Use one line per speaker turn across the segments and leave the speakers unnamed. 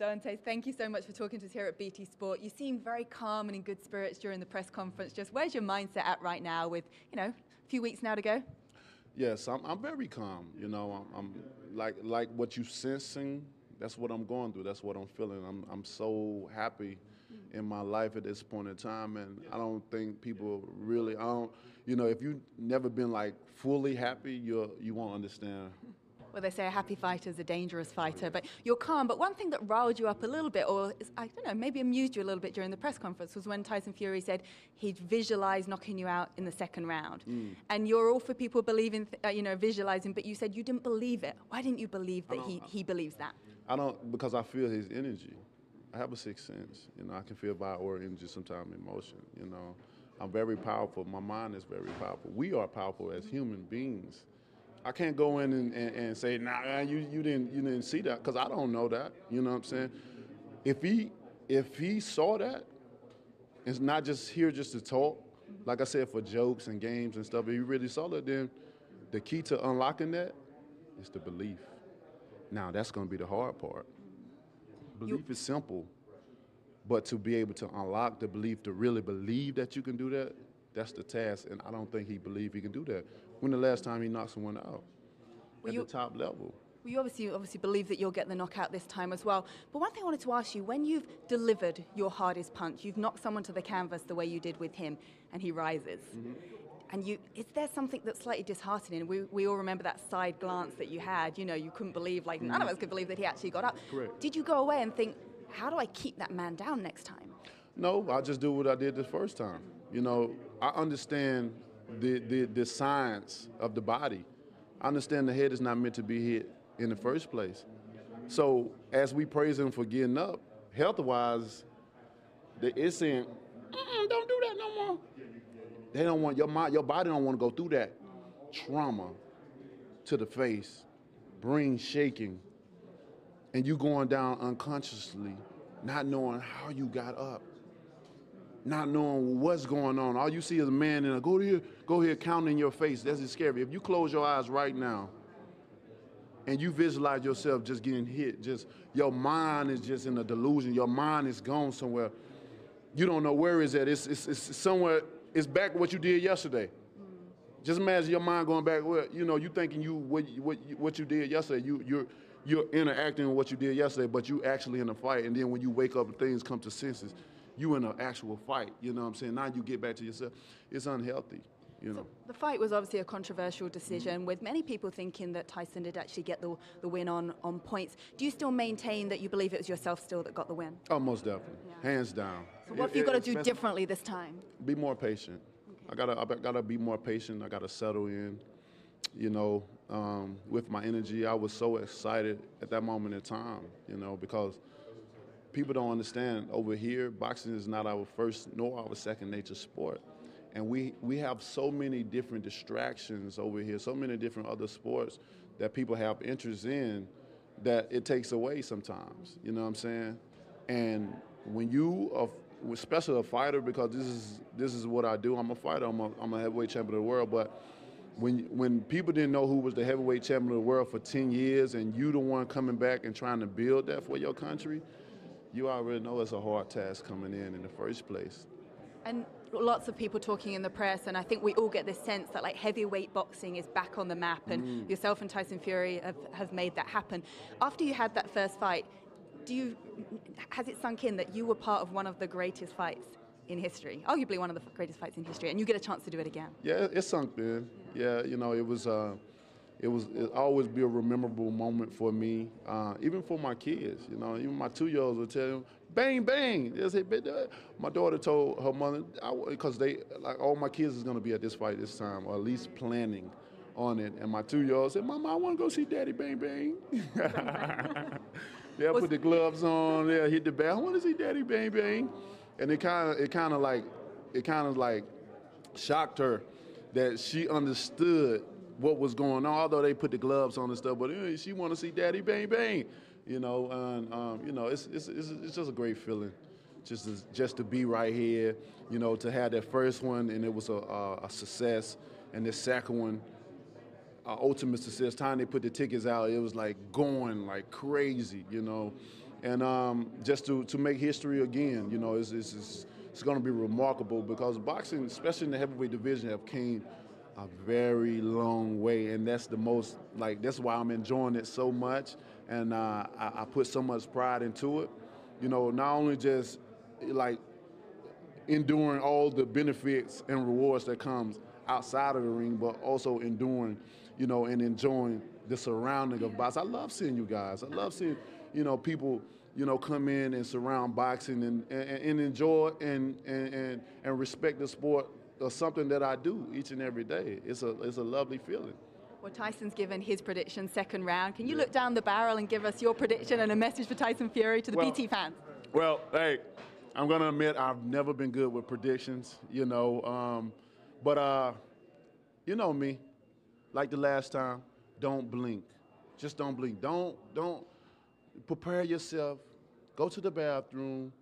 Deontay, thank you so much for talking to us here at BT Sport. You seem very calm and in good spirits during the press conference. Just where's your mindset at right now with, you know, a few weeks now to go?
Yes, I'm, I'm very calm. You know, I'm, I'm like like what you're sensing. That's what I'm going through. That's what I'm feeling. I'm I'm so happy in my life at this point in time, and I don't think people really. I don't. You know, if you've never been like fully happy, you you won't understand
well, they say a happy fighter is a dangerous fighter, but you're calm. But one thing that riled you up a little bit, or I don't know, maybe amused you a little bit during the press conference, was when Tyson Fury said he'd visualize knocking you out in the second round. Mm. And you're all for people believing, uh, you know, visualizing, but you said you didn't believe it. Why didn't you believe that he, he believes that?
I don't, because I feel his energy. I have a sixth sense. You know, I can feel by or energy, sometimes emotion. You know, I'm very powerful. My mind is very powerful. We are powerful as human beings. I can't go in and, and, and say, nah, you, you didn't you didn't see that because I don't know that. You know what I'm saying? If he if he saw that, it's not just here just to talk. Like I said, for jokes and games and stuff. If he really saw that, then the key to unlocking that is the belief. Now that's going to be the hard part. Belief you, is simple, but to be able to unlock the belief, to really believe that you can do that, that's the task, and I don't think he believed he can do that. When the last time he knocked someone out well, at you, the top level?
Well, you obviously obviously believe that you'll get the knockout this time as well. But one thing I wanted to ask you: when you've delivered your hardest punch, you've knocked someone to the canvas the way you did with him, and he rises. Mm-hmm. And you, is there something that's slightly disheartening? We, we all remember that side glance that you had. You know, you couldn't believe, like none of us could believe that he actually got up.
Correct.
Did you go away and think, how do I keep that man down next time?
No, I just do what I did the first time. You know, I understand the, the, the science of the body. I understand the head is not meant to be hit in the first place. So as we praise him for getting up, health-wise, it's saying, don't do that no more. They don't want your mind, your body don't want to go through that trauma to the face, brain shaking, and you going down unconsciously, not knowing how you got up not knowing what's going on. All you see is a man in a go here, go here, counting your face. That's scary. If you close your eyes right now and you visualize yourself just getting hit, just your mind is just in a delusion. Your mind is gone somewhere. You don't know where is it. It's, it's, it's somewhere. It's back what you did yesterday. Just imagine your mind going back. Where you know you thinking you what what what you did yesterday. You you're you're interacting with what you did yesterday, but you actually in a fight. And then when you wake up and things come to senses, you in an actual fight. You know what I'm saying? Now you get back to yourself. It's unhealthy. You know. So
the fight was obviously a controversial decision, mm-hmm. with many people thinking that Tyson did actually get the, the win on, on points. Do you still maintain that you believe it was yourself still that got the win?
Oh, most definitely, yeah. hands down.
So what have you got to do differently this time?
Be more patient. Okay. I gotta, I gotta be more patient. I gotta settle in. You know, um, with my energy, I was so excited at that moment in time. You know, because people don't understand over here, boxing is not our first nor our second nature sport. And we, we have so many different distractions over here, so many different other sports that people have interest in that it takes away sometimes. You know what I'm saying? And when you are especially a fighter, because this is this is what I do. I'm a fighter. I'm a, I'm a heavyweight champion of the world. But when when people didn't know who was the heavyweight champion of the world for 10 years, and you the one coming back and trying to build that for your country, you already know it's a hard task coming in in the first place.
And lots of people talking in the press, and I think we all get this sense that like heavyweight boxing is back on the map, and mm. yourself and Tyson Fury have, have made that happen. After you had that first fight, do you has it sunk in that you were part of one of the greatest fights in history, arguably one of the greatest fights in history, and you get a chance to do it again?
Yeah, it sunk in. Yeah, you know, it was. Uh, it was it always be a memorable moment for me, uh, even for my kids. You know, even my two year olds would tell them, "Bang, bang!" They say, my daughter told her mother because they like all my kids is gonna be at this fight this time, or at least planning on it. And my two year old said, "Mama, I want to go see Daddy Bang Bang." they'll put the gloves on, they'll hit the bell. I want to see Daddy Bang Bang, and it kind of it kind of like it kind of like shocked her that she understood what was going on. Although they put the gloves on and stuff, but eh, she want to see Daddy Bang Bang, you know. And um, you know, it's, it's it's it's just a great feeling, just to, just to be right here, you know, to have that first one and it was a, a, a success, and the second one uh, ultimate success. Time they put the tickets out, it was like going like crazy, you know. And um, just to, to make history again, you know, it's, it's, it's, it's going to be remarkable because boxing, especially in the heavyweight division, have came a very long way, and that's the most like that's why I'm enjoying it so much, and uh, I, I put so much pride into it. You know, not only just like enduring all the benefits and rewards that comes outside of the ring, but also enduring, you know, and enjoying the surrounding of boxing. I love seeing you guys. I love seeing, you know, people, you know, come in and surround boxing and, and, and enjoy and, and, and, and respect the sport of something that I do each and every day. It's a, it's a lovely feeling.
Well, Tyson's given his prediction second round. Can you look down the barrel and give us your prediction and a message for Tyson Fury to the
Well-
BT fans?
Well, hey, I'm gonna admit I've never been good with predictions, you know. Um, but uh, you know me, like the last time, don't blink. Just don't blink. Don't don't prepare yourself. Go to the bathroom.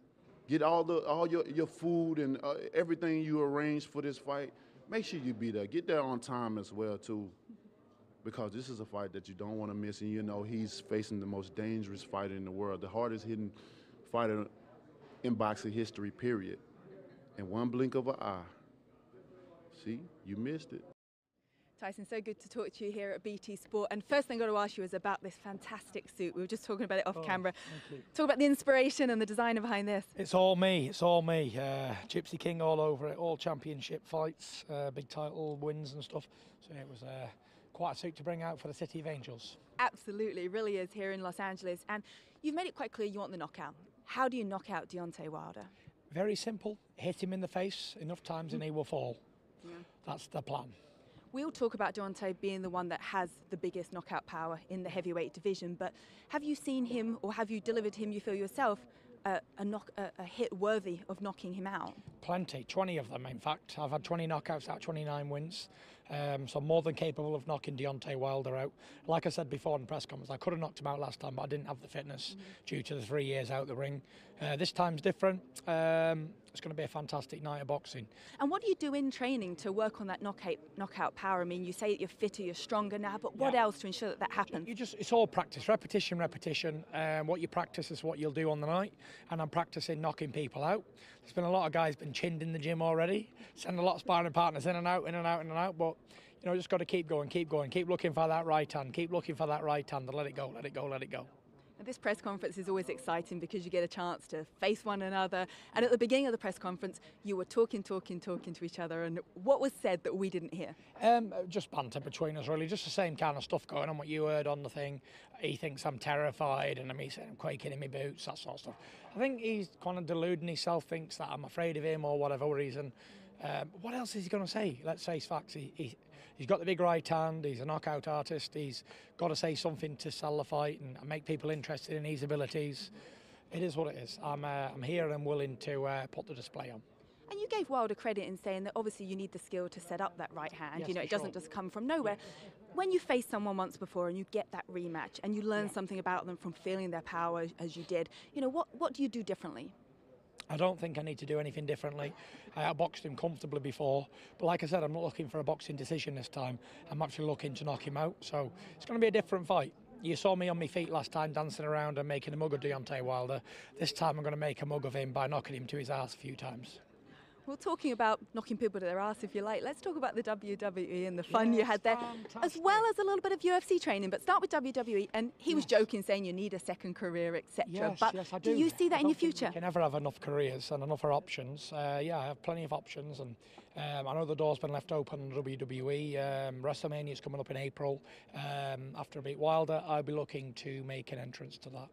Get all the all your your food and uh, everything you arranged for this fight. Make sure you be there. Get there on time as well too, because this is a fight that you don't want to miss. And you know he's facing the most dangerous fighter in the world, the hardest hitting fighter in boxing history, period. And one blink of an eye. See, you missed it.
Tyson, so good to talk to you here at BT Sport. And first thing I got to ask you is about this fantastic suit. We were just talking about it off
Oh,
camera. Talk about the inspiration and the designer behind this.
It's all me. It's all me. Uh, Gypsy King all over it. All championship fights, uh, big title wins and stuff. So yeah, it was uh, quite a suit to bring out for the City of Angels.
Absolutely, it really is here in Los Angeles. And you've made it quite clear you want the knockout. How do you knock out Deontay Wilder?
Very simple. Hit him in the face enough times and he will fall. That's the plan.
We all talk about Deontay being the one that has the biggest knockout power in the heavyweight division, but have you seen him or have you delivered him, you feel yourself, uh, a, knock, a, a hit worthy of knocking him out?
Plenty, 20 of them in fact. I've had 20 knockouts out, 29 wins. Um, so I'm more than capable of knocking Deontay Wilder out. Like I said before in press conference, I could have knocked him out last time, but I didn't have the fitness due to the three years out the ring. Uh, this time's different. Um, it's going to be a fantastic night of boxing.
And what do you do in training to work on that knockout, knockout power? I mean, you say that you're fitter, you're stronger now, but what
Yeah.
else to ensure that that happens?
You just it's all practice, repetition, repetition. Um, what you practice is what you'll do on the night, and I'm practicing knocking people out. There's been a lot of guys been chinned in the gym already, send a lot of sparring partners in and out, in and out, in and out. But you know, just got to keep going, keep going, keep looking for that right hand, keep looking for that right hand, and let it go, let it go, let it go.
This press conference is always exciting because you get a chance to face one another. And at the beginning of the press conference, you were talking, talking, talking to each other. And what was said that we didn't hear?
Um, just banter between us, really. Just the same kind of stuff going on. What you heard on the thing. He thinks I'm terrified, and me saying I'm quaking in my boots, that sort of stuff. I think he's kind of deluding himself, thinks that I'm afraid of him or whatever reason. Um, what else is he going to say? Let's face facts. He, he, he's got the big right hand. He's a knockout artist. He's got to say something to sell the fight and, and make people interested in his abilities. It is what it is. I'm, uh, I'm here and I'm willing to uh, put the display on.
And you gave Wilder credit in saying that obviously you need the skill to set up that right hand.
Yes,
you know, it doesn't
sure.
just come from nowhere. When you face someone once before and you get that rematch and you learn something about them from feeling their power as you did, you know, what, what do you do differently?
I don't think I need to do anything differently. I boxed him comfortably before, but like I said, I'm not looking for a boxing decision this time. I'm actually looking to knock him out. So it's going to be a different fight. You saw me on my feet last time dancing around and making a mug of Deontay Wilder. This time I'm going to make a mug of him by knocking him to his ass a few times.
Well, talking about knocking people to their ass, if you like, let's talk about the WWE and the fun you had there, as well as a little bit of UFC training. But start with WWE, and he was joking, saying you need a second career, etc.
Yes,
but
yes, I
do
do.
you see that
I
in your future?
You can never have enough careers and enough options. Uh, yeah, I have plenty of options, and um, I know the door's been left open in WWE. Um, WrestleMania is coming up in April. Um, after I beat Wilder, I'll be looking to make an entrance to that.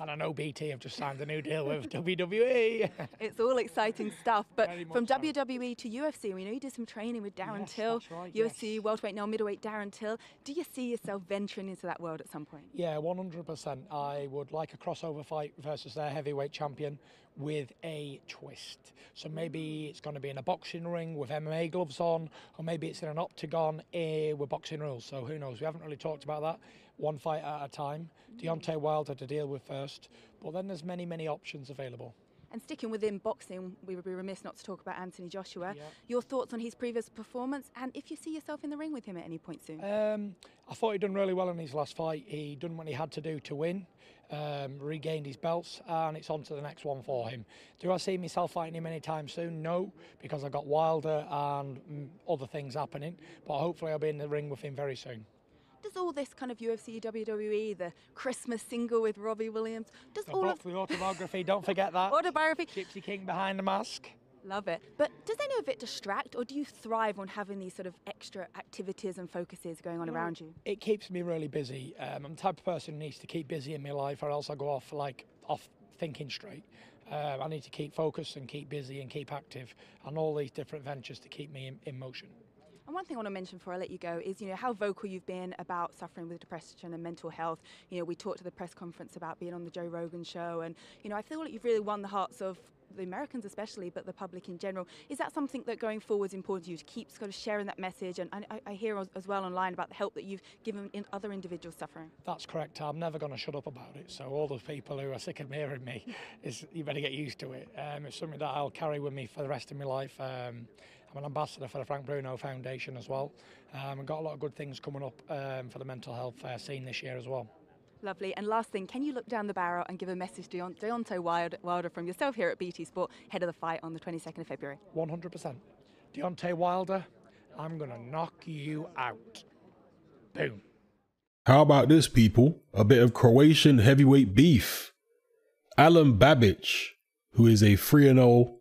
And I know BT have just signed a new deal with. WWE.
It's all exciting stuff. But from
so.
WWE to UFC, we know you did some training with Darren
Yes,
Till,
right,
UFC
yes.
welterweight now middleweight Darren Till. Do you see yourself venturing into that world at some point?
Yeah, 100%. I would like a crossover fight versus their heavyweight champion with a twist. So maybe it's going to be in a boxing ring with MMA gloves on, or maybe it's in an octagon eh, with boxing rules. So who knows? We haven't really talked about that. One fight at a time. Deontay Wilder to deal with first, but then there's many, many options available.
And sticking within boxing, we would be remiss not to talk about Anthony Joshua.
Yeah.
Your thoughts on his previous performance, and if you see yourself in the ring with him at any point soon?
Um, I thought he'd done really well in his last fight. He done what he had to do to win, um, regained his belts, and it's on to the next one for him. Do I see myself fighting him anytime soon? No, because I got Wilder and mm, other things happening. But hopefully, I'll be in the ring with him very soon.
Does all this kind of UFC, WWE, the Christmas single with Robbie Williams, does
The
all
book,
of
the autobiography, don't forget that.
autobiography?
Gypsy King behind the mask.
Love it. But does any of it distract, or do you thrive on having these sort of extra activities and focuses going on around you?
It keeps me really busy. Um, I'm the type of person who needs to keep busy in my life, or else I go off like off thinking straight. Uh, I need to keep focused and keep busy and keep active, and all these different ventures to keep me in, in motion.
One thing I want to mention before I let you go is, you know, how vocal you've been about suffering with depression and mental health. You know, we talked at the press conference about being on the Joe Rogan show, and you know, I feel like you've really won the hearts of the Americans, especially, but the public in general. Is that something that going forward is important to you to keep sort of sharing that message? And, I, I hear as, well online about the help that you've given in other individuals suffering.
That's correct. I'm never going to shut up about it. So all those people who are sick of hearing me, is you better get used to it. Um, it's something that I'll carry with me for the rest of my life. Um, I'm an ambassador for the Frank Bruno Foundation as well. Um, and got a lot of good things coming up um, for the mental health uh, scene this year as well.
Lovely. And last thing, can you look down the barrel and give a message to Deont- Deontay Wilder, Wilder from yourself here at BT Sport, head of the fight on the 22nd of February?
100%. Deontay Wilder, I'm going to knock you out. Boom.
How about this, people? A bit of Croatian heavyweight beef. Alen Babic, who is a 3 0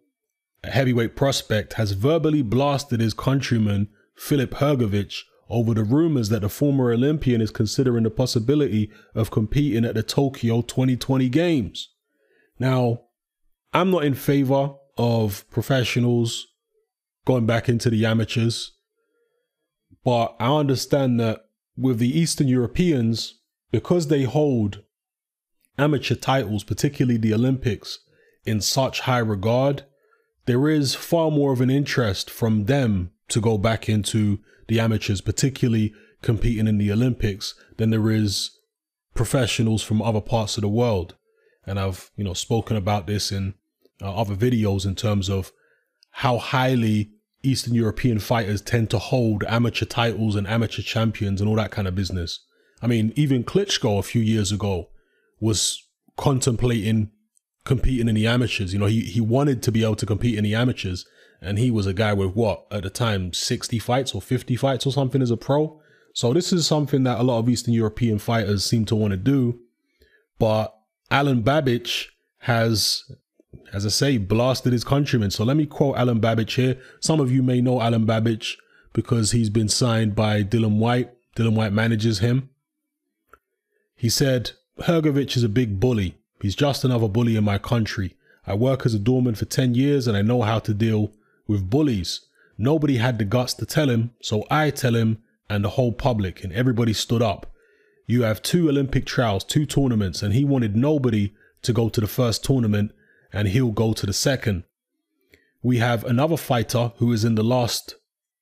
heavyweight prospect, has verbally blasted his countryman Filip Hrgovic over the rumors that the former Olympian is considering the possibility of competing at the Tokyo 2020 Games. Now, I'm not in favor of professionals going back into the amateurs, but I understand that with the Eastern Europeans, because they hold amateur titles, particularly the Olympics, in such high regard, there is far more of an interest from them to go back into the amateurs, particularly competing in the Olympics, than there is professionals from other parts of the world. And I've, you know, spoken about this in uh, other videos in terms of how highly Eastern European fighters tend to hold amateur titles and amateur champions and all that kind of business. I mean, even Klitschko a few years ago was contemplating competing in the amateurs. You know, he, he wanted to be able to compete in the amateurs, and he was a guy with what at the time 60 fights or 50 fights or something as a pro. So this is something that a lot of Eastern European fighters seem to want to do. But Alen Babic has, as I say, blasted his countrymen. So let me quote Alen Babic here. Some of you may know Alen Babic because he's been signed by Dillian Whyte. Dillian Whyte manages him. He said, Hrgovic is a big bully. He's just another bully in my country. I work as a doorman for 10 years and I know how to deal with bullies. Nobody had the guts to tell him, so I tell him and the whole public, and everybody stood up. You have two Olympic trials, two tournaments, and he wanted nobody to go to the first tournament and he'll go to the second. We have another fighter who is in the last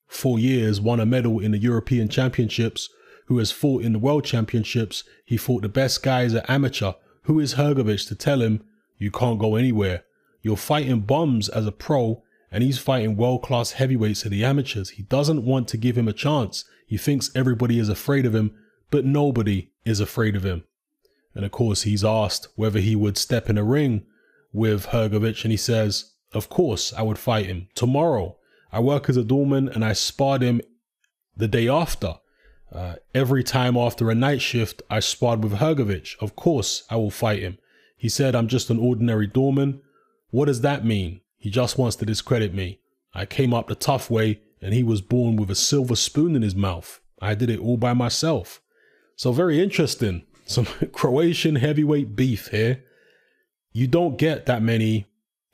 four years won a medal in the European Championships, who has fought in the World Championships. He fought the best guys at amateur. Who is Hrgovic to tell him you can't go anywhere? You're fighting bums as a pro, and he's fighting world class heavyweights at the amateurs. He doesn't want to give him a chance. He thinks everybody is afraid of him, but nobody is afraid of him. And of course, he's asked whether he would step in a ring with Hrgovic, and he says, Of course, I would fight him tomorrow. I work as a doorman and I sparred him the day after. Uh, every time after a night shift, I sparred with Hrgovic. Of course, I will fight him. He said, I'm just an ordinary doorman. What does that mean? He just wants to discredit me. I came up the tough way and he was born with a silver spoon in his mouth. I did it all by myself. So, very interesting. Some Croatian heavyweight beef here. You don't get that many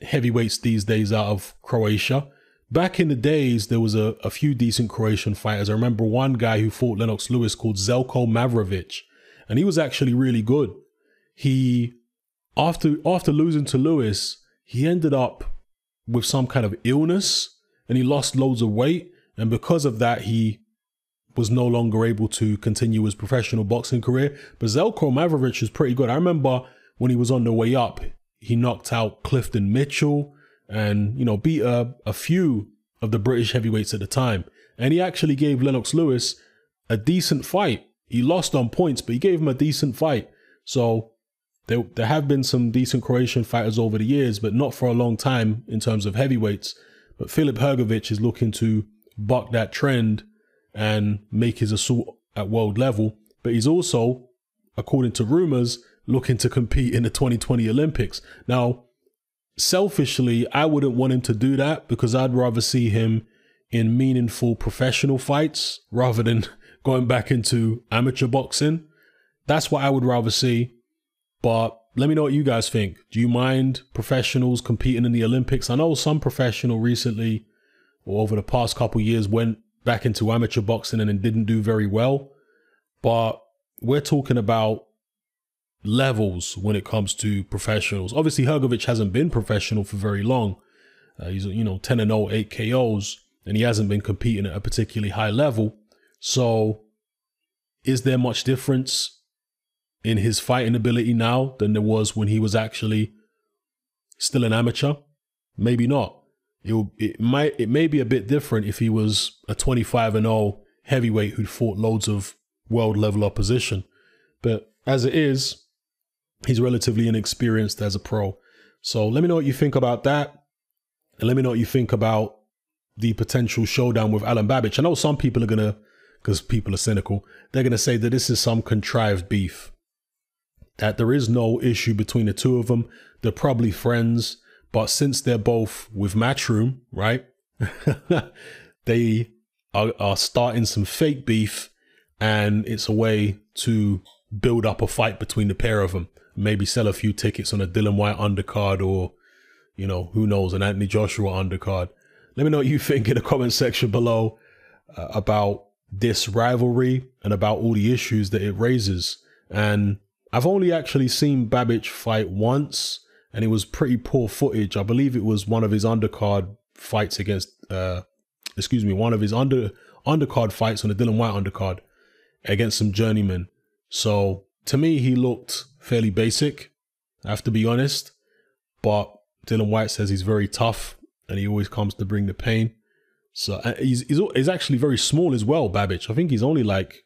heavyweights these days out of Croatia. Back in the days, there was a, a few decent Croatian fighters. I remember one guy who fought Lennox Lewis called Zeljko Mavrovic, and he was actually really good. He, after after losing to Lewis, he ended up with some kind of illness, and he lost loads of weight, and because of that, he was no longer able to continue his professional boxing career. But Zeljko Mavrovic was pretty good. I remember when he was on the way up, he knocked out Clifton Mitchell and, you know, beat a, a few of the British heavyweights at the time. And he actually gave Lennox Lewis a decent fight. He lost on points, but he gave him a decent fight. So there, there have been some decent Croatian fighters over the years, but not for a long time in terms of heavyweights. But Filip Hrgovic is looking to buck that trend and make his assault at world level. But he's also, according to rumors, looking to compete in the 2020 Olympics. Now, selfishly, I wouldn't want him to do that because I'd rather see him in meaningful professional fights rather than going back into amateur boxing. That's what I would rather see. But let me know what you guys think. Do you mind professionals competing in the Olympics? I know some professional recently or over the past couple years went back into amateur boxing and didn't do very well. But we're talking about levels when it comes to professionals. Obviously, Hrgovic hasn't been professional for very long. Uh, he's, you know, 10 and 0, 8 KOs, and he hasn't been competing at a particularly high level. So, is there much difference in his fighting ability now than there was when he was actually still an amateur? Maybe not. It, will, it might it may be a bit different if he was a 25 and 0 heavyweight who'd fought loads of world level opposition. But as it is, he's relatively inexperienced as a pro. So let me know what you think about that. And let me know what you think about the potential showdown with Alen Babic. I know some people are going to, because people are cynical, they're going to say that this is some contrived beef. That there is no issue between the two of them. They're probably friends. But since they're both with Matchroom, right? they are, are starting some fake beef and it's a way to build up a fight between the pair of them maybe sell a few tickets on a Dillian Whyte undercard or, you know, who knows, an Anthony Joshua undercard. Let me know what you think in the comment section below uh, about this rivalry and about all the issues that it raises. And I've only actually seen Babic fight once, and it was pretty poor footage. I believe it was one of his undercard fights against, uh, excuse me, one of his under undercard fights on the Dillian Whyte undercard against some journeymen. So to me, he looked fairly basic, I have to be honest. But Dillian Whyte says he's very tough and he always comes to bring the pain. So uh, he's, he's, he's actually very small as well, Babic. I think he's only like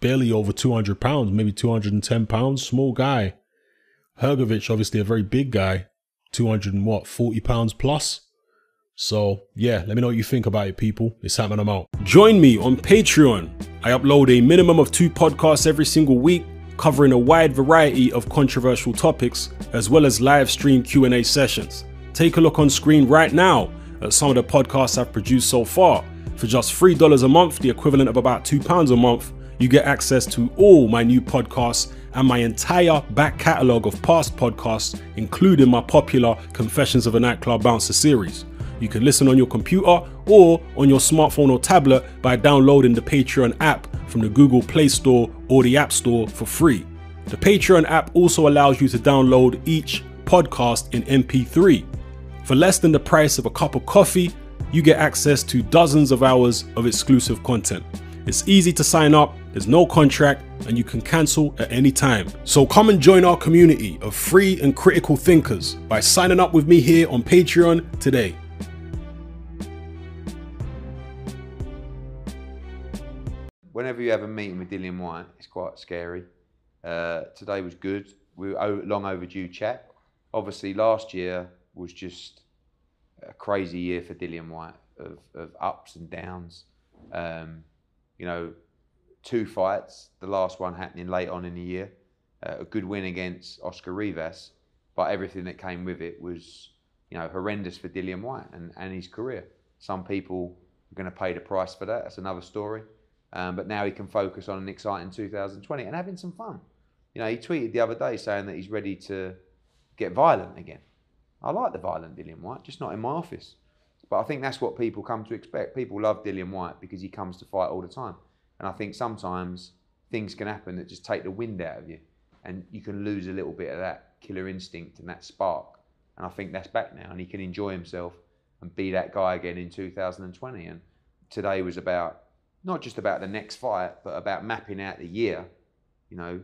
barely over 200 pounds, maybe 210 pounds, small guy. Hrgovic, obviously a very big guy, 200 and what, 40 pounds plus. So yeah, let me know what you think about it, people. It's happening, I'm out. Join me on Patreon. I upload a minimum of two podcasts every single week covering a wide variety of controversial topics as well as live stream Q&A sessions. Take a look on screen right now at some of the podcasts I've produced so far. For just $3 a month, the equivalent of about £2 a month, you get access to all my new podcasts and my entire back catalogue of past podcasts, including my popular Confessions of a Nightclub Bouncer series. You can listen on your computer or on your smartphone or tablet by downloading the Patreon app from the Google Play Store or the App Store for free. The Patreon app also allows you to download each podcast in MP3. For less than the price of a cup of coffee, you get access to dozens of hours of exclusive content. It's easy to sign up, there's no contract, and you can cancel at any time. So come and join our community of free and critical thinkers by signing up with me here on Patreon today.
Whenever you have a meeting with Dillian Whyte, it's quite scary. Uh, today was good. We were long overdue chat. Obviously, last year was just a crazy year for Dillian Whyte of, of ups and downs. Um, you know, two fights, the last one happening late on in the year, uh, a good win against Oscar Rivas, but everything that came with it was, you know, horrendous for Dillian Whyte and, and his career. Some people are going to pay the price for that. That's another story. Um, but now he can focus on an exciting 2020 and having some fun. You know, he tweeted the other day saying that he's ready to get violent again. I like the violent Dillian Whyte, just not in my office. But I think that's what people come to expect. People love Dillian Whyte because he comes to fight all the time. And I think sometimes things can happen that just take the wind out of you. And you can lose a little bit of that killer instinct and that spark. And I think that's back now. And he can enjoy himself and be that guy again in 2020. And today was about not just about the next fight, but about mapping out the year. You know,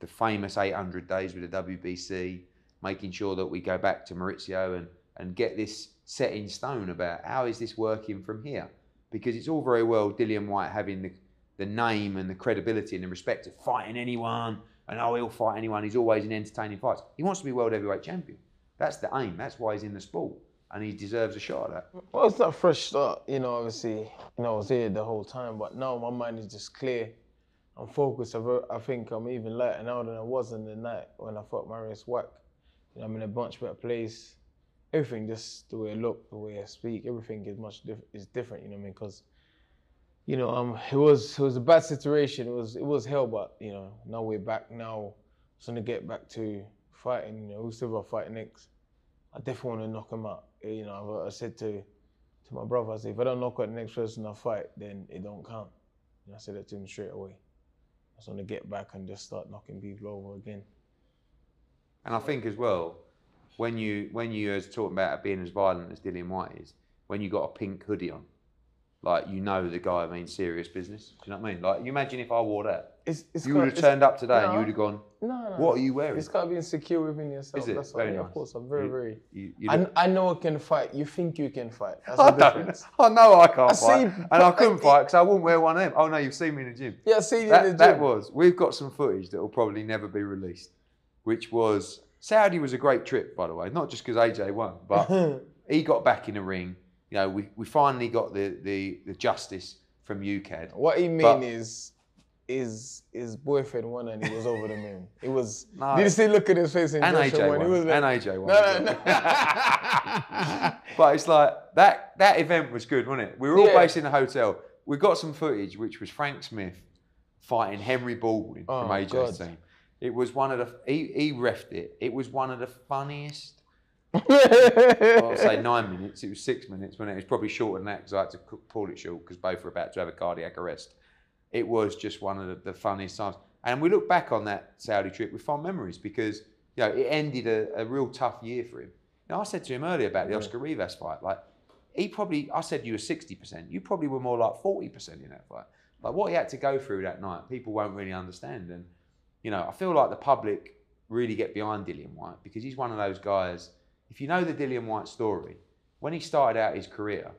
the famous 800 days with the WBC, making sure that we go back to Mauricio and, and get this set in stone about how is this working from here? Because it's all very well Dillian Whyte having the, the name and the credibility and the respect of fighting anyone and oh he'll fight anyone. He's always in entertaining fights. He wants to be world heavyweight champion. That's the aim. That's why he's in the sport, and he deserves a shot at that.
Well, it's not a fresh start, you know. Obviously, you know, I was here the whole time, but now my mind is just clear. I'm focused. I think I'm even lighter now than I was in the night when I fought Mariusz Wach. You know, I'm in a much better place. Everything, just the way I look, the way I speak, everything is much diff- is different. You know what I mean? Because, you know, um, it was it was a bad situation. It was it was hell, but you know, now we're back. Now, it's gonna get back to fighting. You know, still got fight next. I definitely want to knock him out. Eh, you know, I, said to to my brother, I said, if I don't knock out the next person I fight, then it don't count. And I said that to him straight away. I just want to get back and just start knocking people over again.
And I think as well, when you when you was talking about being as violent as Dillian Whyte is, when you got a pink hoodie on, like you know the guy means serious business. Do you know what I mean? Like you imagine if I wore that,
It's, it's
you would have turned up today and you would have gone,
No, no.
"What are you wearing?"
It's got to be insecure within yourself.
Is it?
That's
Very nice.
of course, I'm very,
You-
very.
You, you
I, I know I can fight. You think you can fight. That's
I
the
don't.
difference.
I know I can't
I
fight,
see-
and I couldn't fight because I wouldn't wear one of them. Oh no, you've seen me in the gym.
Yeah, see you in
That,
the
that
gym.
was. We've got some footage that will probably never be released, which was Saudi was a great trip, by the way. Not just because AJ won, but he got back in the ring. You know, we, we finally got the, the, the justice from UKAD.
What he mean
But-
is, is his boyfriend won and he was over the moon. It was.
No.
Did you see? Look at his face in
And
Joshua
AJ won.
he was like,
and AJ won.
No, no, no.
but it's like that that event was good, wasn't it? We were all
Yeah.
based in a hotel. We got some footage, which was Frank Smith fighting Henry Baldwin from
Oh,
AJ's
God.
team. It was one of the he he refed it. It was one of the funniest. I'll say nine minutes. It was six minutes when it was probably shorter than that because I had to pull it short because both were about to have a cardiac arrest. It was just one of the, the funniest times. And we look back on that Saudi trip with fond memories because you know it ended a, a real tough year for him. Now I said to him earlier about the Oscar Rivas fight, like he probably I said you were sixty percent. You probably were more like forty percent in that fight. Like what he had to go through that night, people won't really understand. And you know, I feel like the public really get behind Dillian Whyte because he's one of those guys. If you know the Dillian Whyte story, when he started out his career,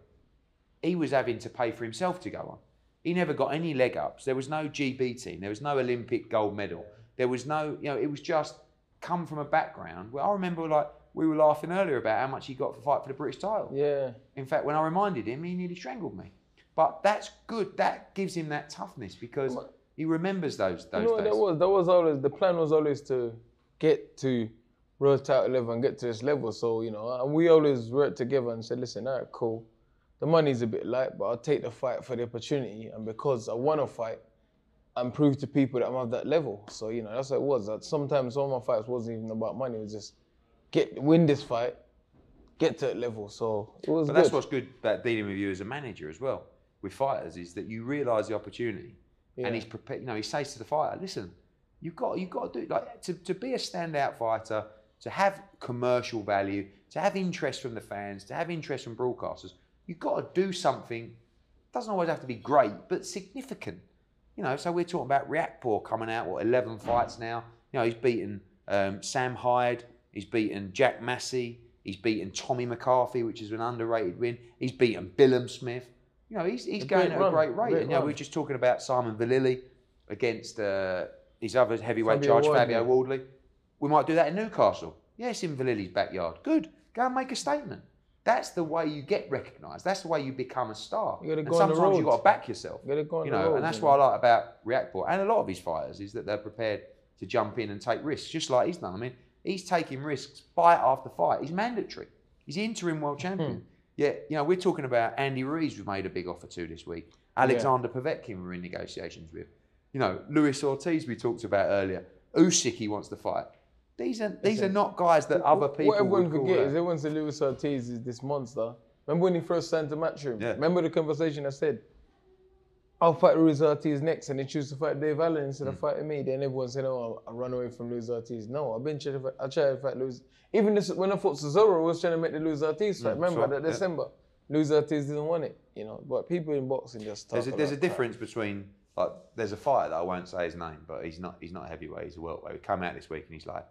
he was having to pay for himself to go on. He never got any leg ups. There was no GB team. There was no Olympic gold medal. There was no, you know, it was just come from a background where I remember like we were laughing earlier about how much he got for fight for the British title.
yeah.
In fact, when I reminded him, he nearly strangled me. But that's good. That gives him that toughness because he remembers those those
You know
days.
that was? That was always the plan was always to get to world title level and get to this level. So you know, and we always worked together and said, listen, all right, cool. The money's a bit light, but I'll take the fight for the opportunity, and because I want to fight, and prove to people that I'm at that level. So you know, that's what it was. That sometimes all my fights wasn't even about money. It was just get win this fight, get to that level. So it was.
But
good.
that's what's good about dealing with you as a manager as well with fighters is that you realise the opportunity,
Yeah.
and he's prepared. You know, he says to the fighter, "Listen, you've got you've got to do like to, to be a standout fighter, to have commercial value, to have interest from the fans, to have interest from broadcasters. You've got to do something. Doesn't always have to be great, but significant. You know, so we're talking about Riakporhe coming out, what, 11 fights now. You know, he's beaten um, Sam Hyde, he's beaten Jack Massey, he's beaten Tommy McCarthy, which is an underrated win. He's beaten Billam-Smith. You know, he's, he's
A
going at a great rate. and, you know, we we're just talking about Simon Vallily against uh, his other heavyweight
Fabio
charge,
Wardley.
Fabio Wardley. We might do that in Newcastle. Yes, in Vallily's backyard. Good. Go and make a statement. That's the way you get recognised. That's the way you become a star.
You
and
go on the
sometimes you've got to back yourself.
You gotta go on
you know,
road,
and that's what I like about Riakporhe and a lot of his fighters is that they're prepared to jump in and take risks, just like he's done. I mean, he's taking risks fight after fight. He's mandatory. He's interim world hmm. champion. Yeah. you know, we're talking about Andy Ruiz, we've made a big offer to this week. Alexander Povetkin, we're in negotiations with. You know, Luis Ortiz, we talked about earlier. Usyk, he wants to fight. These are these are not guys that other people
What everyone
call
forget
that.
is everyone said Luis Ortiz is this monster. Remember when he first signed to Matchroom?
Yeah.
Remember the conversation I said, I'll fight Luis Ortiz next and he choose to fight Dave Allen instead
Mm.
of fighting me. Then everyone said, oh, I'll, I'll run away from Luis Ortiz. No, I've been trying to fight, I tried to fight Luis. Even this, when I fought Chisora, I was trying to make the Luis Ortiz fight.
Mm,
Remember
sure,
that
yeah.
December? Luis Ortiz didn't want it, you know. But people in boxing just talk
There's a, there's a difference between like there's a fighter that I won't say his name, but he's not he's not a heavyweight, he's a welterweight. He come out this week and he's like,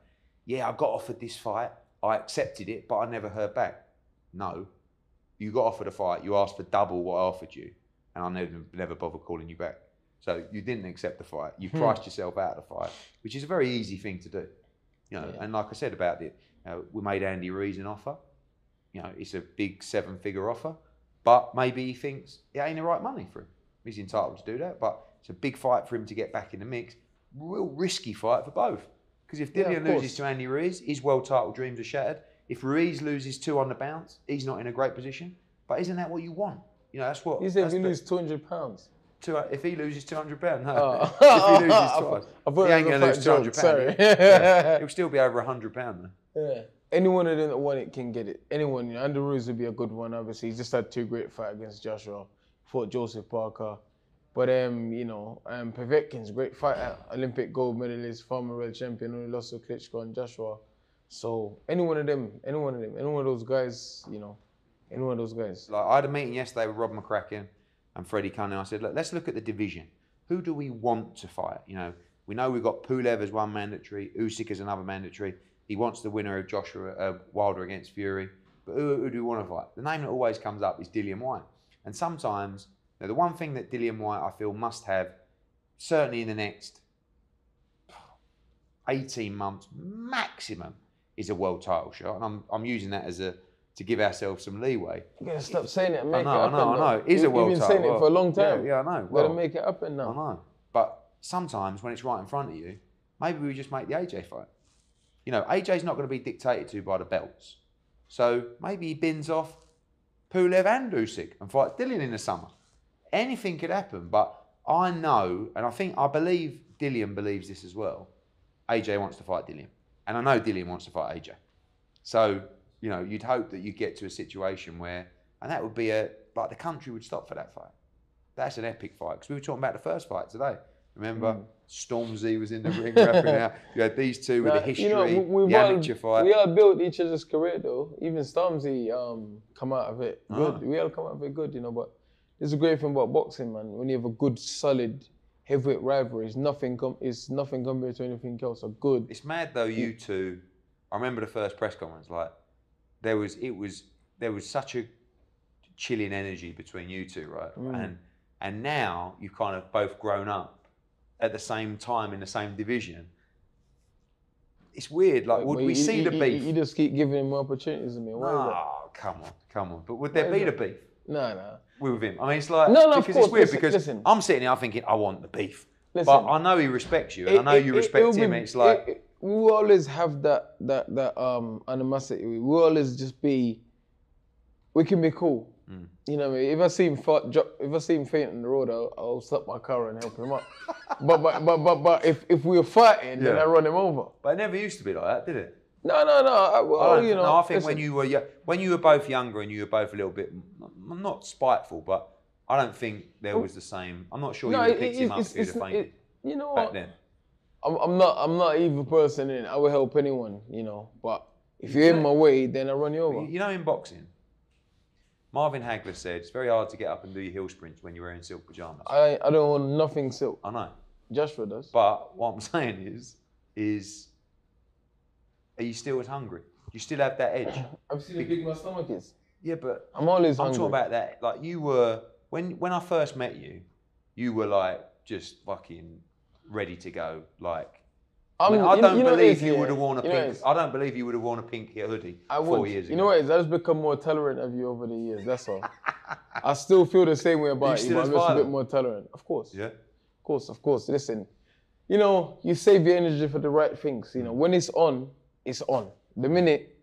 yeah, I got offered this fight, I accepted it, but I never heard back. No, you got offered a fight, you asked for double what I offered you, and I never never bothered calling you back. So you didn't accept the fight. You hmm. priced yourself out of the fight, which is a very easy thing to do. You know, and like I said about it, you know, we made Andy Ruiz an offer. You know, it's a big seven-figure offer, but maybe he thinks it ain't the right money for him. He's entitled to do that, but it's a big fight for him to get back in the mix. Real risky fight for both. Because if
Yeah,
Dillian
of
loses to Andy Ruiz, his world title dreams are shattered. If Ruiz loses two on the bounce, he's not in a great position. But isn't that what you want? You know, that's what.
Said
that's
if you
the-
lose two hundred pounds.
two, if he loses two hundred pounds, no.
Oh.
if he loses
I
twice,
I thought
he ain't gonna lose two hundred pounds.
sorry.
Yeah. He'll still be over hundred pound though.
Yeah. Any one of them that want it can get it. Anyone, you know, Andy Ruiz would be a good one. Obviously, he just had two great fights against Joshua. Fought Joseph Parker, but um, you know, um, Povetkin's great fighter, Olympic gold medalist, former world champion, only lost to Klitschko and Joshua. So any one of them, any one of them, any one of those guys, you know, any one of those guys.
Like I had a meeting yesterday with Rob McCracken and Freddie Cunningham. I said, look, let's look at the division. Who do we want to fight? You know, we know we've got Pulev as one mandatory, Usyk as another mandatory. He wants the winner of Joshua uh, Wilder against Fury. But who, who do we want to fight? The name that always comes up is Dillian Whyte. And sometimes, know, the one thing that Dillian Whyte I feel must have, certainly in the next 18 months maximum, is a world title shot. And I'm, I'm using that as a to give ourselves some leeway.
You gotta stop saying it and
I
make
know,
it
I know, I know. It is a world title.
You've been saying it for a long time.
Yeah, I know.
Gotta make it happen
I
now.
know. But sometimes when it's right in front of you, maybe we just make the AJ fight. You know, AJ's not going to be dictated to by the belts. So maybe he bins off Pulev and Usyk and fights Dillian in the summer. Anything could happen, but I know, and I think, I believe Dillian believes this as well. AJ wants to fight Dillian. And I know Dillian wants to fight AJ. So, you know, you'd hope that you get to a situation where, and that would be a, like the country would stop for that fight. That's an epic fight. Because we were talking about the first fight today. Remember, Stormzy was in the ring rapping out. You had these two with
Now,
the history,
you know, we, we've
the
all,
amateur fight.
we all built each other's career though. Even Stormzy um, come out of it good.
Ah.
We all come out of it good, you know. But there's a great thing about boxing, man. When you have a good, solid heavyweight rivalry, it's nothing. Com- it's nothing compared to anything else. A good.
It's mad though. You two, I remember the first press conference. Like there was, it was, there was such a chilling energy between you two, right?
Mm.
And and now you've kind of both grown up at the same time in the same division. It's weird. Like, would
Well,
we
you-
see
you,
the
you-
beef?
You, just keep giving him more opportunities than me. Why?
Oh, come on, come on. But would there
Why
be
is
the
that?
Beef
Nah, nah.
with him? I mean, it's like
No, no, of
because it's weird
listen,
because
listen.
I'm sitting here, thinking, I want the beef, but I know he respects you, and I know
It-
you respect him.
be-
it's like
it- it- we always have that that that um animosity. We always just be. We can be cool.
Mm.
You know what I mean? If I see him fa- drop, if I see him faint on the road, I'll, I'll stop my car and help him up. but but but but but if if we were fighting, then I run him over.
But it never used to be like that, did it?
No no no. I, well,
I
you
think-
know,
no, I think when you were when you were both younger and you were both a little bit not spiteful, but I don't think there was the same. I'm not sure
no,
you would have
it-
picked him up
it's, it's,
have fainted
it, you know
back
what?
then.
I'm, I'm not I'm not evil person, and I will help anyone. You know, but if you're in my way, then I run you over.
You know, in boxing, Marvin Hagler said it's very hard to get up and do your hill sprints when you're wearing silk pajamas. I,
I I don't want nothing silk.
I know,
Joshua does.
but what I'm saying is, is are you still as hungry? You still have that edge.
I've seen how big my stomach is.
Yeah, but
I'm always
I'm
hungry.
talking about that. Like you were when when I first met you, you were like just fucking ready to go. Like I, mean, I don't
you know
believe
is,
you would have worn a
You
pink. I don't believe you would have worn a pink hoodie
I
four
would.
years ago.
You know what? I just become more tolerant of you over the years. That's all. I still feel the same way about you, but I'm just a bit more tolerant. Of course.
Yeah.
Of course. Of course. Listen, you know, you save your energy for the right things. You know, when it's on, it's on. The minute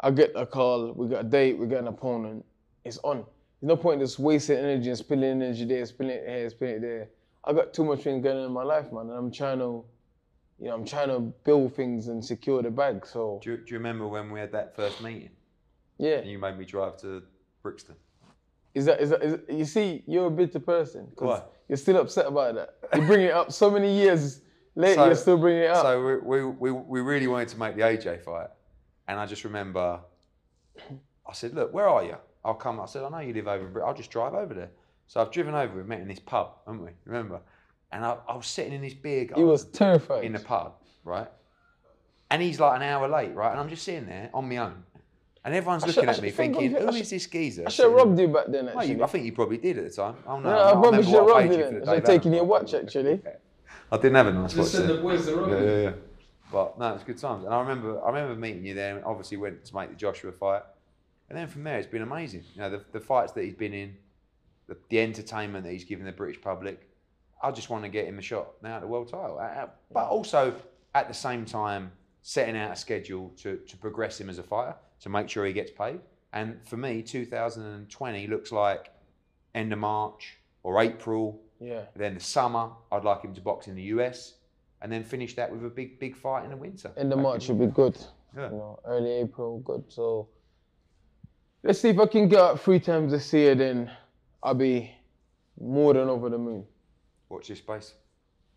I get a call, we got a date, we got an opponent, it's on. There's no point in just wasting energy and spilling energy there, spilling it here, spilling it there. I got too much things going on in my life, man, and I'm trying to, you know, I'm trying to build things and secure the bag. So
Do you, do you remember when we had that first meeting
yeah.
and you made me drive to Brixton?
Is that, is that, is you see, you're a bitter person because
Why?
you're still upset about that. You bring it up so many years later, you're still bringing it up.
So we, we, we, we really wanted to make the AJ fight. And I just remember, I said, look, where are you? I'll come. I said, I know you live over. I'll just drive over there. So I've driven over. We met in this pub, haven't we? Remember? And I, I was sitting in this beer
he was terrified.
in the pub, right? and he's like an hour late, right? And I'm just sitting there on my own, and everyone's
I
looking
should-
at me thinking,
of it. I
"Who
should-
is this geezer?"
I should have robbed you back then,
Well,
actually.
you, I think you probably did at the time. Oh no,
Yeah,
I,
I probably should have robbed you then.
the
I should have taken your watch, actually.
I didn't have a nice.
Just send the boys rob
yeah, yeah, yeah. But no, it's good times. And I remember, I remember meeting you there. And obviously, went to make the Joshua fight, and then from there, it's been amazing. You know, the, the fights that he's been in, the, the entertainment that he's given the British public. I just want to get him a shot now at the world title, but also at the same time setting out a schedule to to progress him as a fighter to make sure he gets paid. And for me, 2020 looks like end of March or April
Yeah.
then the summer, I'd like him to box in the US, and then finish that with a big, big fight in the winter.
In
the
March
in-
should be good.
Yeah.
You know, early April, good. So let's see if I can get up three times this year, then I'll be more than over the moon.
Watch this space.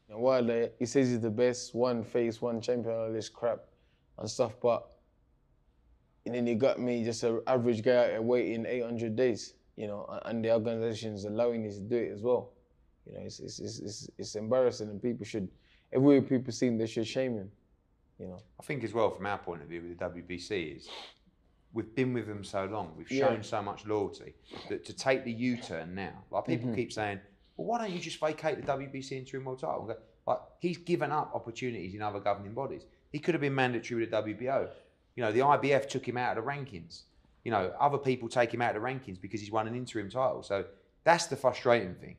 And while he says he's the best, one face, one champion, all this crap and stuff, but and then you got me, just an average guy out waiting 800 days, you know, and the organization's allowing you to do it as well. You know, it's, it's, it's, it's, it's embarrassing and people should, everywhere people see him, they should shame him, you know.
I think as well, from our point of view with the WBC, is we've been with them so long, we've
Yeah.
shown so much loyalty that to take the U-turn now, like people
Mm-hmm.
keep saying, well, why don't you just vacate the WBC interim world title? And go, Like he's given up opportunities in other governing bodies. He could have been mandatory with the WBO. You know, the IBF took him out of the rankings. You know, other people take him out of the rankings because he's won an interim title. So that's the frustrating thing,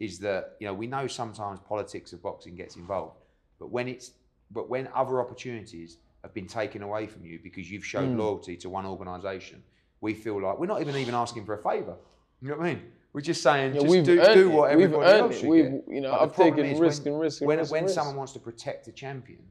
is that you know we know sometimes politics of boxing gets involved, but when it's but when other opportunities have been taken away from you because you've shown
Mm.
loyalty to one organisation, we feel like we're not even even asking for a favour. You know what I mean? We're just saying
Yeah,
just do, do what everybody else should
We've-
get.
you know, I've taken
is
risk
when,
and risk and
when,
risk
when
risk.
someone wants to protect a champion,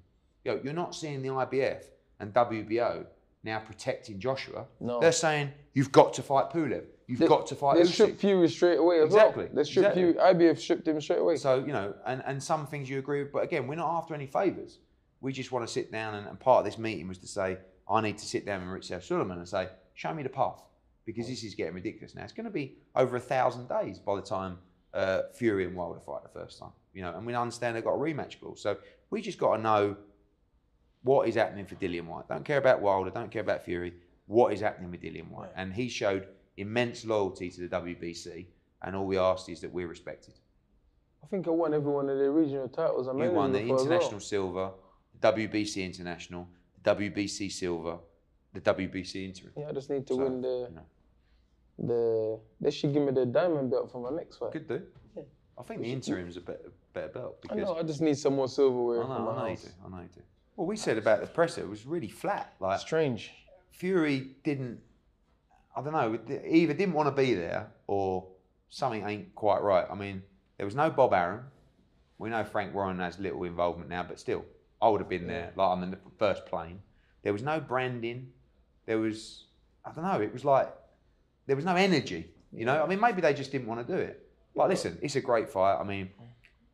you know, you're not seeing the IBF and WBO now protecting Joshua.
No.
They're saying you've got to fight Pulev. You've
They-
got to fight
They
Usyk.
stripped Fury straight away as
Exactly,
well. They stripped
exactly.
Fury. IBF stripped him straight away.
So, you know, and, and some things you agree with, but again, we're not after any favours. We just want to sit down, and, and part of this meeting was to say, I need to sit down with Rich F. Sulaiman and say, show me the path, because this is getting ridiculous now. It's going to be over a thousand days by the time uh, Fury and Wilder fight the first time, you know, and we understand they've got a rematch clause. So we just got to know what is happening for Dillian Whyte. Don't care about Wilder, don't care about Fury. What is happening with Dillian Whyte? And he showed immense loyalty to the WBC, and all we asked is that we're respected.
I think I won every one of the regional titles. I
You won the
them before as well.
international silver, the WBC international, the WBC silver, the WBC interim.
Yeah, I just need to
So,
win the
you know.
the. They should give me the diamond belt for my next fight.
Could do. Yeah. I think the interim's a better, better belt
I know. I just need some more silverware
I
for
know,
my
I know you do. I know you do. Well, we said about the presser, it was really flat. Like
Strange.
Fury didn't. I don't know. Either didn't want to be there or something ain't quite right. I mean, there was no Bob Arum. We know Frank Warren has little involvement now, but still, I would have been there. Like I'm in the first plane. There was no branding. There was, I don't know. It was like there was no energy. You know. I mean, maybe they just didn't want to do it. But listen, it's a great fight. I mean,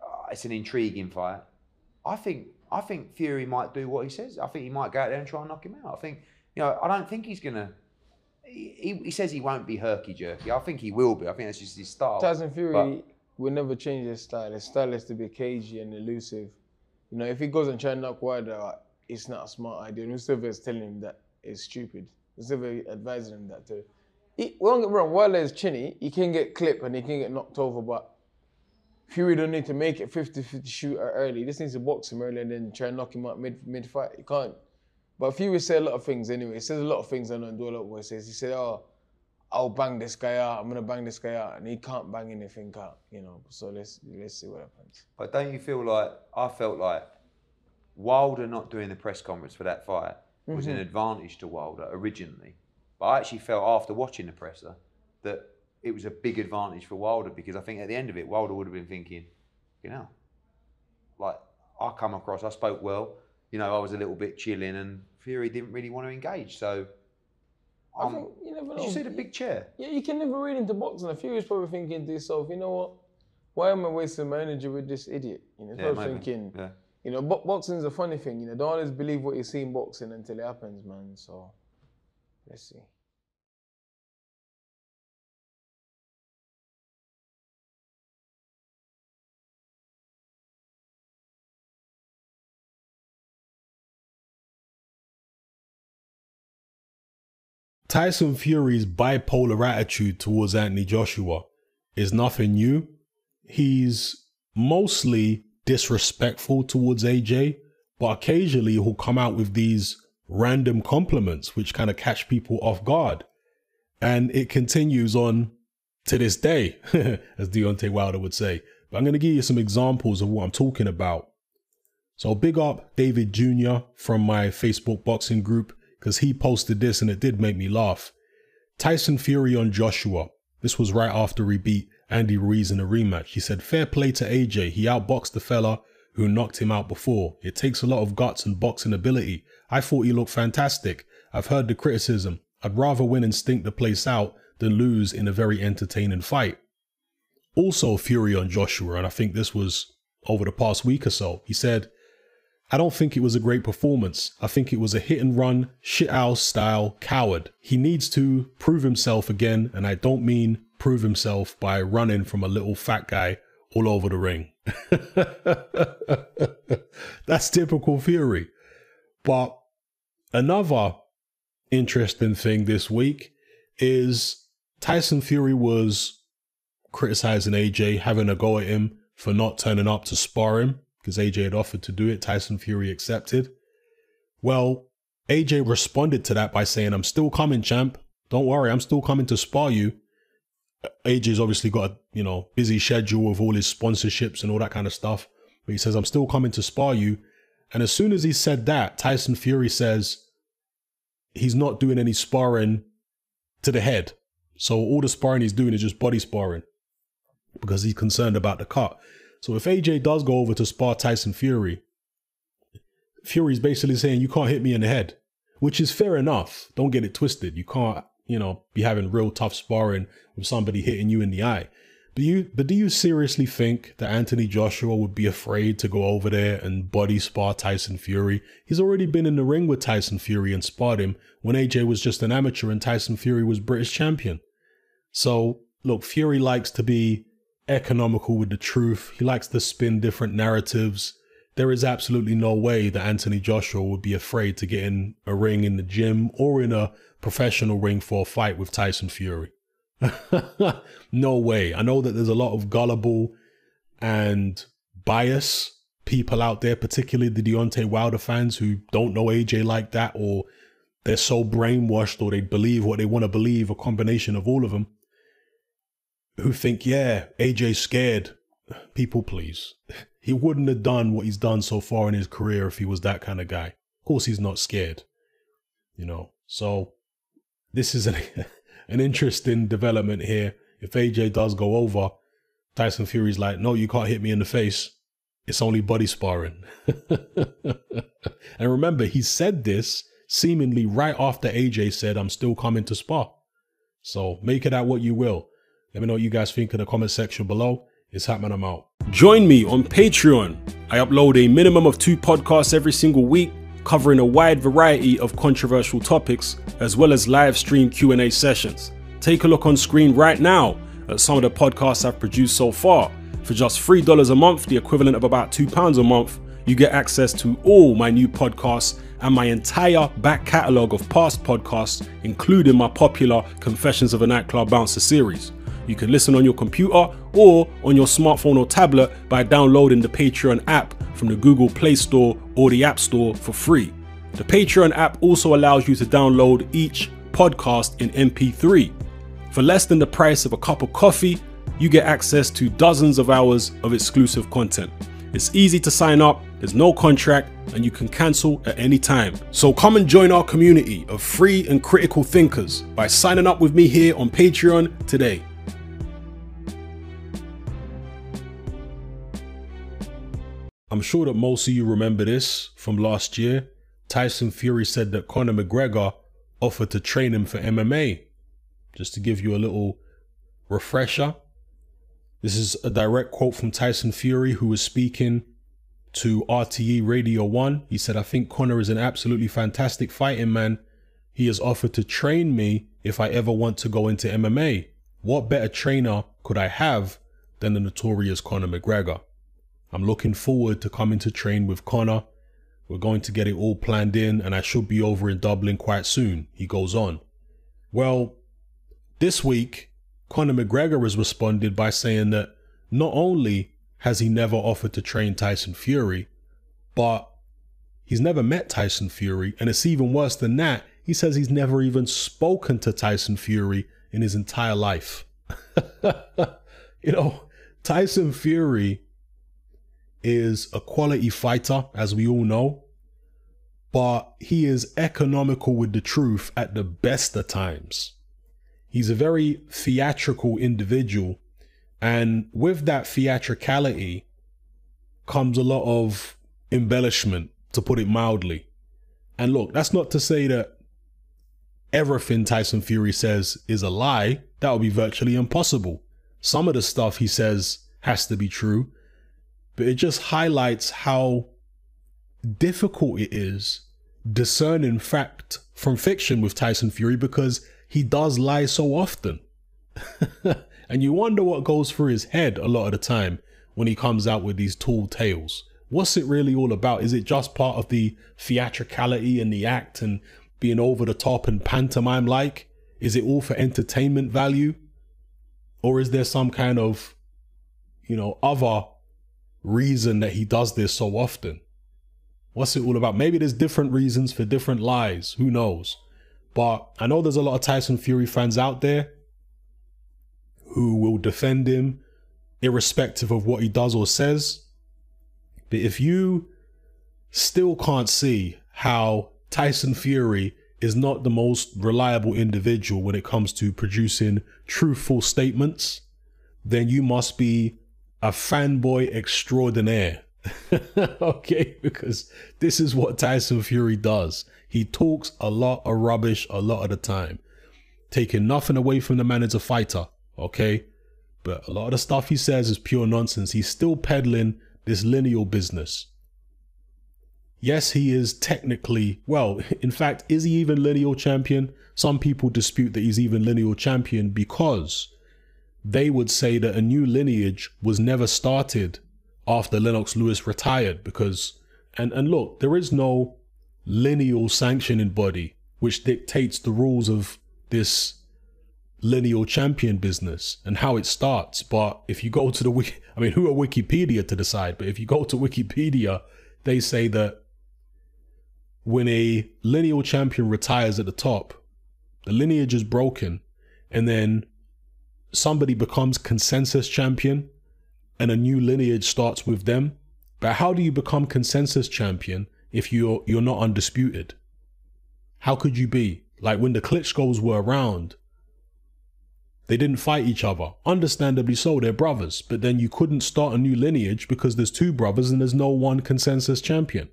uh, it's an intriguing fight. I think I think Fury might do what he says. I think he might go out there and try and knock him out. I think you know I don't think he's gonna. He, he, he says he won't be herky jerky. I think he will be. I think that's just his style.
Tyson Fury
But-
will never change his style. His style is to be cagey and elusive. You know, if he goes and try and knock Wilder it's not a smart idea. And whoever is telling him that is stupid. Whoever advising him that to. He, well, don't get wrong, Wilder is chinny. He can get clipped and he can get knocked over, but Fury don't need to make it 50-50 shooter early. He just needs to box him early and then try and knock him out mid mid fight. He can't. But Fury said a lot of things anyway. He says a lot of things I don't do a lot of what he says. He said, oh, I'll bang this guy out. I'm gonna bang this guy out, and he can't bang anything out, you know. So let's let's see what happens.
But don't you feel like I felt like Wilder not doing the press conference for that fight was
Mm-hmm.
an advantage to Wilder originally. But I actually felt after watching the presser that it was a big advantage for Wilder because I think at the end of it, Wilder would have been thinking, you know, like I come across, I spoke well, you know, I was a little bit chilling, and Fury didn't really want to engage. So,
I
um,
think you never know.
did you see the big chair?
Yeah, you can never read into boxing. A Fury's probably thinking to himself, you know what? Why am I wasting my energy with this idiot? You know,
Yeah,
probably thinking,
Yeah.
you know, bo- boxing's a funny thing. You know, don't always believe what you see in boxing until it happens, man. So let's see.
Tyson Fury's bipolar attitude towards Anthony Joshua is nothing new. He's mostly disrespectful towards AJ, but occasionally he'll come out with these random compliments which kind of catch people off guard. And it continues on to this day, as Deontay Wilder would say. But I'm going to give you some examples of what I'm talking about. So big up David Jr. from my Facebook boxing group because he posted this and it did make me laugh. Tyson Fury on Joshua. This was right after he beat Andy Ruiz in a rematch. He said, fair play to AJ. He outboxed the fella who knocked him out before. It takes a lot of guts and boxing ability. I thought he looked fantastic. I've heard the criticism. I'd rather win and stink the place out than lose in a very entertaining fight. Also, Fury on Joshua, and I think this was over the past week or so, he said, I don't think it was a great performance. I think it was a hit and run, shit shithouse style coward. He needs to prove himself again, and I don't mean prove himself by running from a little fat guy all over the ring. That's typical Fury. But another interesting thing this week is Tyson Fury was criticizing AJ, having a go at him for not turning up to spar him because AJ had offered to do it. Tyson Fury accepted. Well, AJ responded to that by saying, I'm still coming, champ. Don't worry, I'm still coming to spar you. AJ's obviously got a you know busy schedule with all his sponsorships and all that kind of stuff. But he says, I'm still coming to spar you. And as soon as he said that, Tyson Fury says he's not doing any sparring to the head. So all the sparring he's doing is just body sparring because he's concerned about the cut. So if AJ does go over to spar Tyson Fury, Fury's basically saying you can't hit me in the head, which is fair enough. Don't get it twisted. You can't, you know, be having real tough sparring with somebody hitting you in the eye. But you but do you seriously think that Anthony Joshua would be afraid to go over there and body spar Tyson Fury? He's already been in the ring with Tyson Fury and sparred him when AJ was just an amateur and Tyson Fury was British champion. So look, Fury likes to be economical with the truth. He likes to spin different narratives. There is absolutely no way that Anthony Joshua would be afraid to get in a ring in the gym or in a professional ring for a fight with Tyson Fury. no way. I know that there's a lot of gullible and bias people out there, particularly the Deontay Wilder fans who don't know AJ like that, or they're so brainwashed, or they believe what they want to believe, a combination of all of them, who think, yeah, AJ's scared. People, please. He wouldn't have done what he's done so far in his career if he was that kind of guy. Of course, he's not scared, you know. So, this is an an interesting development here. If AJ does go over, Tyson Fury's like, no, you can't hit me in the face. It's only body sparring. and remember, he said this seemingly right after AJ said, I'm still coming to spar. So make it out what you will. Let me know what you guys think in the comment section below. It's happening, I'm out. Join me on Patreon. I upload a minimum of two podcasts every single week covering a wide variety of controversial topics as well as live stream Q&A sessions. Take a look on screen right now at some of the podcasts I've produced so far. For just $3 a month, the equivalent of about £2 a month, you get access to all my new podcasts and my entire back catalogue of past podcasts, including my popular Confessions of a Nightclub Bouncer series. You can listen on your computer or on your smartphone or tablet by downloading the Patreon app from the Google Play Store or the App Store for free. The Patreon app also allows you to download each podcast in MP3. For less than the price of a cup of coffee, you get access to dozens of hours of exclusive content. It's easy to sign up, there's no contract, and you can cancel at any time. So come and join our community of free and critical thinkers by signing up with me here on Patreon today. I'm sure that most of you remember this from last year. Tyson Fury said that Conor McGregor offered to train him for MMA. Just to give you a little refresher, this is a direct quote from Tyson Fury, who was speaking to RTE Radio 1. He said, I think Conor is an absolutely fantastic fighting man. He has offered to train me if I ever want to go into MMA. What better trainer could I have than the notorious Conor McGregor? I'm looking forward to coming to train with Conor. We're going to get it all planned in and I should be over in Dublin quite soon, he goes on. Well, this week, Conor McGregor has responded by saying that not only has he never offered to train Tyson Fury, but he's never met Tyson Fury. And it's even worse than that. He says he's never even spoken to Tyson Fury in his entire life. you know, Tyson Fury is a quality fighter, as we all know, but he is economical with the truth at the best of times. He's a very theatrical individual, and with that theatricality comes a lot of embellishment, to put it mildly. And look, that's not to say that everything Tyson Fury says is a lie. That would be virtually impossible. Some of the stuff he says has to be true, but it just highlights how difficult it is discerning fact from fiction with Tyson Fury because he does lie so often. and you wonder what goes through his head a lot of the time when he comes out with these tall tales. What's it really all about? Is it just part of the theatricality and the act and being over the top and pantomime like? Is it all for entertainment value? Or is there some kind of, you know, other reason that he does this so often? What's it all about? Maybe there's different reasons for different lies. Who knows? But I know there's a lot of Tyson Fury fans out there who will defend him irrespective of what he does or says. But if you still can't see how Tyson Fury is not the most reliable individual when it comes to producing truthful statements, then you must be a fanboy extraordinaire. okay, because this is what Tyson Fury does. He talks a lot of rubbish a lot of the time, taking nothing away from the man as a fighter. Okay, but a lot of the stuff he says is pure nonsense. He's still peddling this lineal business. Yes, he is technically, well, in fact, is he even lineal champion? Some people dispute that he's even lineal champion because they would say that a new lineage was never started after Lennox Lewis retired because and and look, there is no lineal sanctioning body which dictates the rules of this lineal champion business and how it starts. But if you go to the wiki, I mean, who are Wikipedia to decide? But if you go to Wikipedia, they say that when a lineal champion retires at the top, the lineage is broken, and then somebody becomes consensus champion and a new lineage starts with them. But how do you become consensus champion if you're you're not undisputed? How could you be? Like when the Klitschko's were around, they didn't fight each other. Understandably so, they're brothers. But then you couldn't start a new lineage because there's two brothers and there's no one consensus champion.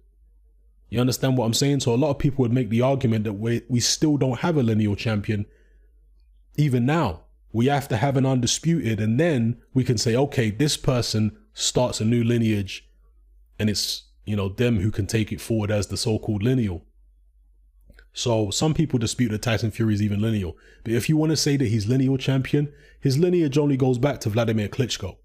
You understand what I'm saying? So a lot of people would make the argument that we we still don't have a lineal champion even now. We have to have an undisputed, and then we can say, okay, this person starts a new lineage, and it's you know them who can take it forward as the so-called lineal. So some people dispute that Tyson Fury is even lineal, but if you want to say that he's lineal champion, his lineage only goes back to Vladimir Klitschko.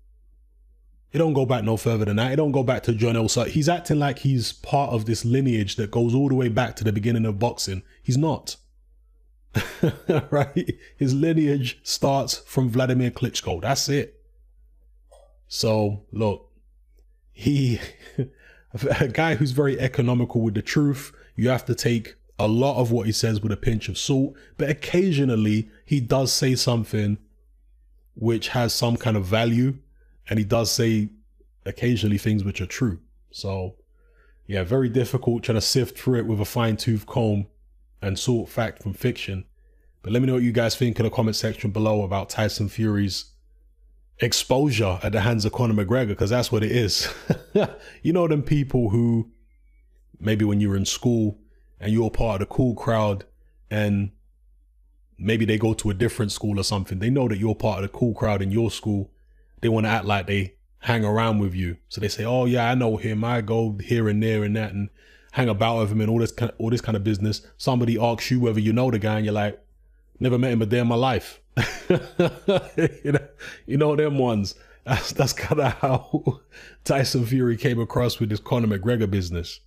It don't go back no further than that. It don't go back to John Elsa. He's acting like he's part of this lineage that goes all the way back to the beginning of boxing. He's not. right? His lineage starts from Vladimir Klitschko. That's it. So, look, he, a guy who's very economical with the truth, you have to take a lot of what he says with a pinch of salt, but occasionally he does say something which has some kind of value, and he does say occasionally things which are true. So, yeah, very difficult trying to sift through it with a fine tooth comb and sort fact from fiction. But let me know what you guys think in the comment section below about Tyson Fury's exposure at the hands of Conor McGregor, because that's what it is. you know them people who maybe when you were in school and you're part of the cool crowd and maybe they go to a different school or something. They know that you're part of the cool crowd in your school. They want to act like they hang around with you. So they say, "Oh yeah, I know him. I go here and there and that and hang about with him and all this kind of, all this kind of business." Somebody asks you whether you know the guy, and you're like, "Never met him a day in my life." you know, you know them ones. That's that's kind of how Tyson Fury came across with this Conor McGregor business.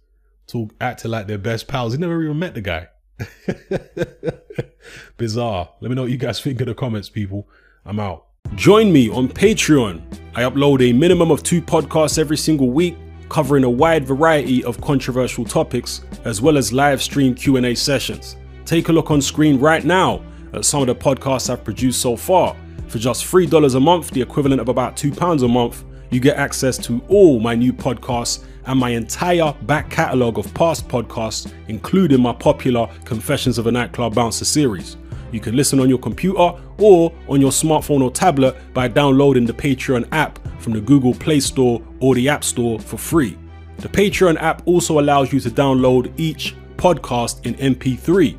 Talk acting like they're best pals. He never even met the guy. Bizarre. Let me know what you guys think in the comments, people. I'm out. Join me on Patreon. I upload a minimum of two podcasts every single week covering a wide variety of controversial topics as well as live stream Q&A sessions. Take a look on screen right now at some of the podcasts I've produced so far. For just $3 a month, the equivalent of about £2 a month, you get access to all my new podcasts and my entire back catalogue of past podcasts, including my popular Confessions of a Nightclub Bouncer series. You can listen on your computer or on your smartphone or tablet by downloading the Patreon app from the Google Play Store or the App Store for free. The Patreon app also allows you to download each podcast in MP3.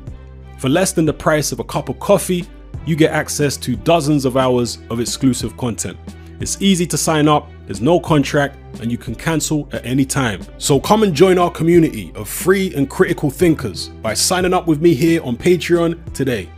For less than the price of a cup of coffee, you get access to dozens of hours of exclusive content. It's easy to sign up, there's no contract, and you can cancel at any time. So come and join our community of free and critical thinkers by signing up with me here on Patreon today.